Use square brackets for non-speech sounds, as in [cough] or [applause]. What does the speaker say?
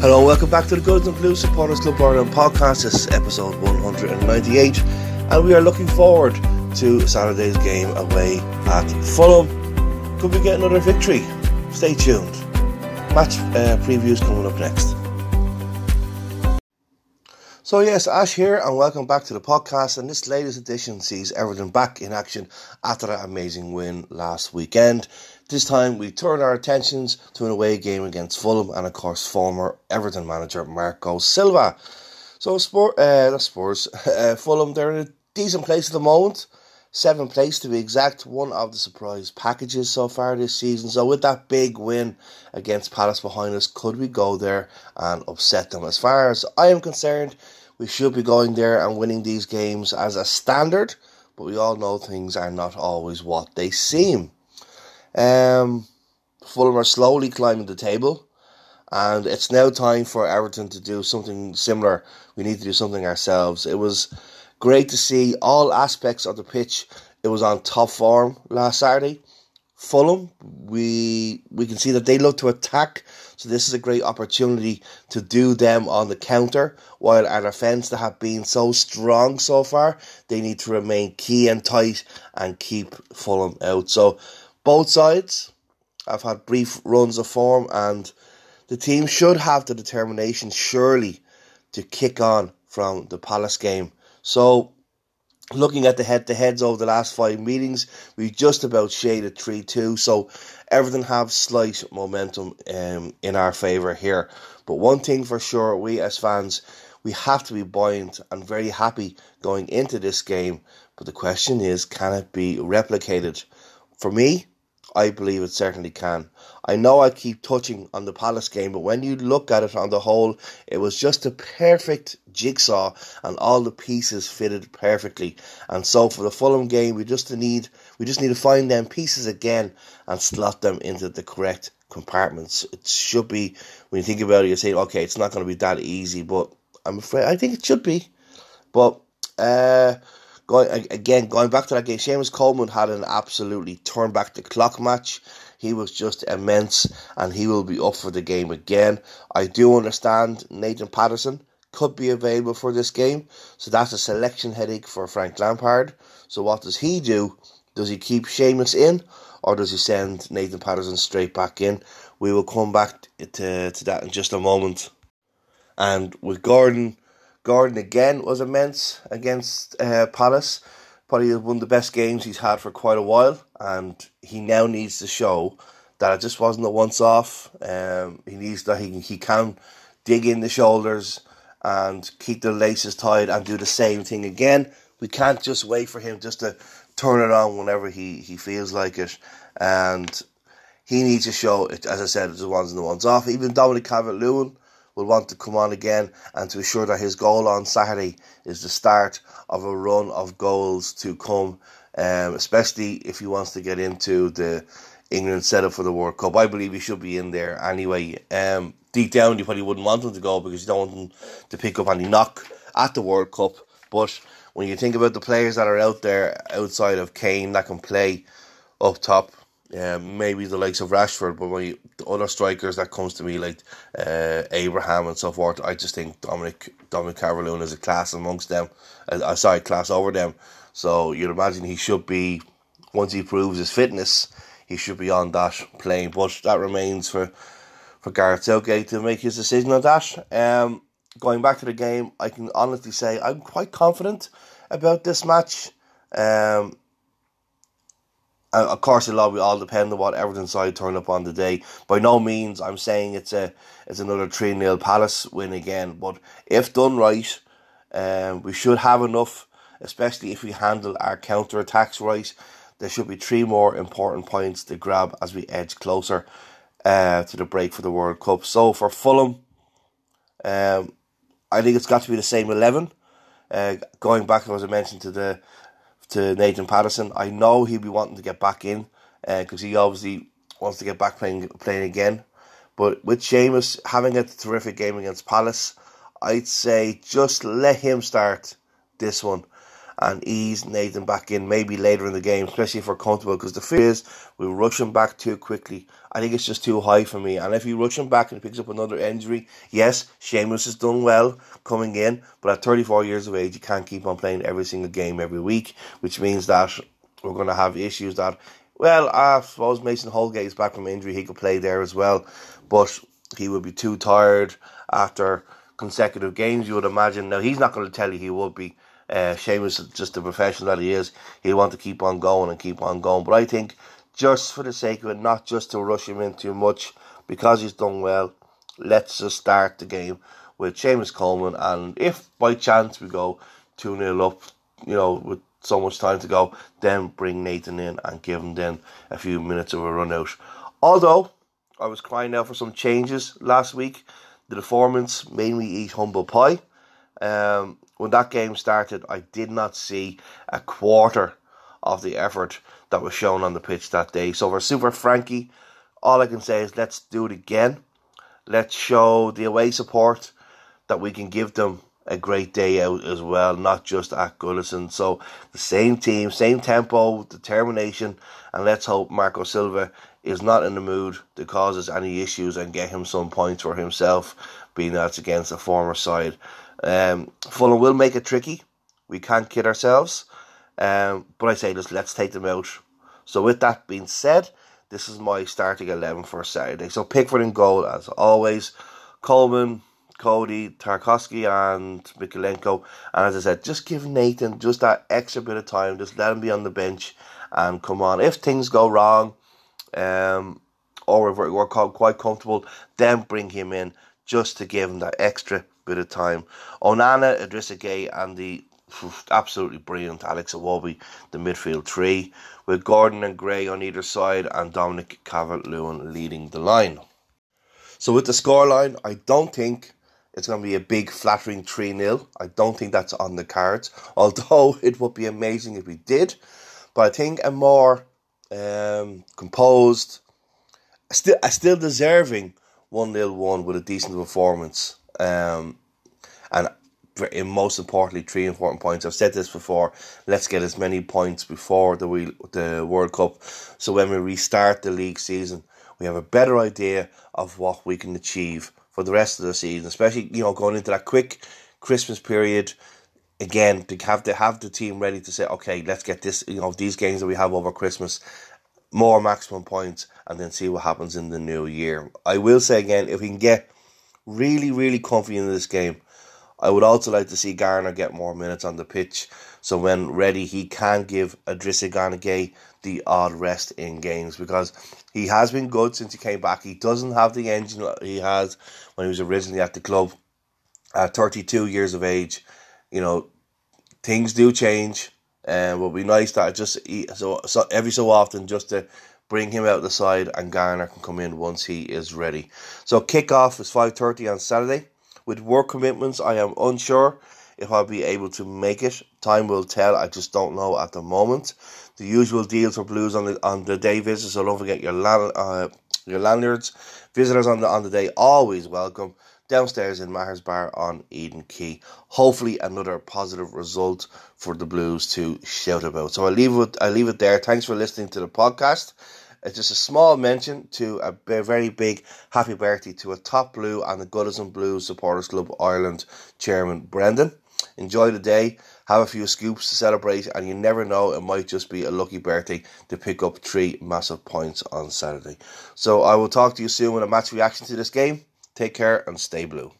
Hello, welcome back to the Goodison Blues Supporters Club Ireland podcast. This is episode 198, and we are looking forward to Saturday's game away at Fulham. Could we get another victory? Stay tuned. Match uh, previews coming up next. So yes, Ash here, and welcome back to the podcast. And this latest edition sees Everton back in action after that amazing win last weekend. This time we turn our attentions to an away game against Fulham and of course former Everton manager Marco Silva. So Sport, uh, Spurs, [laughs] uh, Fulham, they're in a decent place at the moment. Seventh place to be exact, one of the surprise packages so far this season. So with that big win against Palace behind us, could we go there and upset them? As far as I am concerned, we should be going there and winning these games as a standard, but we all know things are not always what they seem. Um, Fulham are slowly climbing the table, and it's now time for Everton to do something similar. We need to do something ourselves. It was great to see all aspects of the pitch. It was on top form last Saturday. Fulham, we we can see that they love to attack, so this is a great opportunity to do them on the counter. While our defence that have been so strong so far, they need to remain key and tight and keep Fulham out. So both sides have had brief runs of form, and the team should have the determination, surely, to kick on from the Palace game. So, looking at the head to heads over the last five meetings, we just about shaded 3 2. So, everything have slight momentum um, in our favour here. But one thing for sure, we as fans, we have to be buoyant and very happy going into this game. But the question is, can it be replicated? For me, I believe it certainly can. I know I keep touching on the Palace game, but when you look at it on the whole, it was just a perfect jigsaw and all the pieces fitted perfectly. And so for the Fulham game, we just need we just need to find them pieces again and slot them into the correct compartments. It should be when you think about it, you say, okay, it's not going to be that easy, but I'm afraid I think it should be. But uh, Going again, going back to that game, Seamus Coleman had an absolutely turn back the clock match. He was just immense, and he will be up for the game again. I do understand Nathan Patterson could be available for this game, so that's a selection headache for Frank Lampard. So what does he do? Does he keep Seamus in, or does he send Nathan Patterson straight back in? We will come back to, to that in just a moment. And with Gordon Gordon again was immense against uh, Palace. Probably one of the best games he's had for quite a while, and he now needs to show that it just wasn't a once off. Um, he needs that he he can dig in the shoulders and keep the laces tied and do the same thing again. We can't just wait for him just to turn it on whenever he, he feels like it. And he needs to show, it, as I said, the ones and the ones off. Even Dominic Calvert Lewin will want to come on again and to ensure that his goal on Saturday is the start of a run of goals to come, um, especially if he wants to get into the England setup for the World Cup. I believe he should be in there anyway. Um, deep down, you probably wouldn't want him to go because you don't want him to pick up any knock at the World Cup. But when you think about the players that are out there outside of Kane that can play up top, yeah, maybe the likes of Rashford, but you, the other strikers that comes to me like uh, Abraham and so forth, I just think Dominic Dominic Calvert-Lewin is a class amongst them. Uh, uh, sorry, class over them. So you'd imagine he should be once he proves his fitness, he should be on that plane. But that remains for for Gareth Southgate to make his decision on that. Um, going back to the game, I can honestly say I'm quite confident about this match. Um, and of course, it'll all depend on what Everton side turn up on the day. By no means, I'm saying it's a it's another three 0 Palace win again. But if done right, um, we should have enough, especially if we handle our counter attacks right. There should be three more important points to grab as we edge closer uh, to the break for the World Cup. So for Fulham, um, I think it's got to be the same eleven. Uh, going back, as I mentioned, to the to Nathan Patterson. I know he'll be wanting to get back in because uh, he obviously wants to get back playing playing again. But with Seamus having a terrific game against Palace, I'd say just let him start this one. And ease Nathan back in maybe later in the game, especially if we're comfortable. Because the fear is we rush him back too quickly. I think it's just too high for me. And if you rush him back and he picks up another injury, yes, Seamus has done well coming in, but at 34 years of age, you can't keep on playing every single game every week, which means that we're going to have issues that. Well, I suppose Mason Holgate is back from injury. He could play there as well, but he would be too tired after consecutive games, you would imagine. Now, he's not going to tell you he would be. Uh, Seamus, just the professional that he is, he'll want to keep on going and keep on going. But I think, just for the sake of it, not just to rush him in too much, because he's done well, let's just start the game with Seamus Coleman. And if by chance we go 2 0 up, you know, with so much time to go, then bring Nathan in and give him then a few minutes of a run out. Although I was crying out for some changes last week, the performance mainly eat humble pie. Um, when that game started, I did not see a quarter of the effort that was shown on the pitch that day. So for Super Frankie, all I can say is let's do it again. Let's show the away support that we can give them a great day out as well, not just at Goodison. So the same team, same tempo, determination, and let's hope Marco Silva is not in the mood to cause us any issues and get him some points for himself, being that it's against a former side. Um, Fulham will make it tricky. We can't kid ourselves. Um, but I say just let's take them out. So with that being said, this is my starting eleven for Saturday. So Pickford in goal as always. Coleman, Coady, Tarkowski, and Mykolenko. And as I said, just give Nathan just that extra bit of time. Just let him be on the bench and come on. If things go wrong, um, or if we're quite comfortable, then bring him in just to give him that extra bit of time. Onana, Idrissa Gueye, and the absolutely brilliant Alex Iwobi, the midfield three, with Gordon and Gray on either side and Dominic Calvert-Lewin leading the line. So with the scoreline, I don't think it's going to be a big flattering 3 0. I don't think that's on the cards, [laughs] although it would be amazing if we did. But I think a more um, composed, still, still deserving 1 0 1 with a decent performance. Um, and most importantly, three important points. I've said this before. Let's get as many points before the the World Cup, so when we restart the league season, we have a better idea of what we can achieve for the rest of the season. Especially you know going into that quick Christmas period. Again, to have to have the team ready to say, okay, let's get this. You know these games that we have over Christmas, more maximum points, and then see what happens in the new year. I will say again, if we can get really, really confident in this game I would also like to see Garner get more minutes on the pitch, so when ready, he can give Idrissa Gana the odd rest in games because he has been good since he came back. He doesn't have the engine he has when he was originally at the club at 32 years of age. You know, things do change, and it would be nice that just so, so every so often just to bring him out the side and Garner can come in once he is ready. So kickoff is 5:30 on Saturday. With work commitments, I am unsure if I'll be able to make it. Time will tell. I just don't know at the moment. The usual deals for Blues on the on the day visits. So don't forget your land, uh, your landlords, visitors on the on the day always welcome. Downstairs in Maher's Bar on Eden Quay. Hopefully another positive result for the Blues to shout about. So I leave it. I leave it there. Thanks for listening to the podcast. It's just a small mention to a very big happy birthday to a top blue and the Goodison Blues Supporters Club Ireland chairman, Brendan. Enjoy the day, have a few scoops to celebrate, and you never know, it might just be a lucky birthday to pick up three massive points on Saturday. So I will talk to you soon with a match reaction to this game. Take care and stay blue.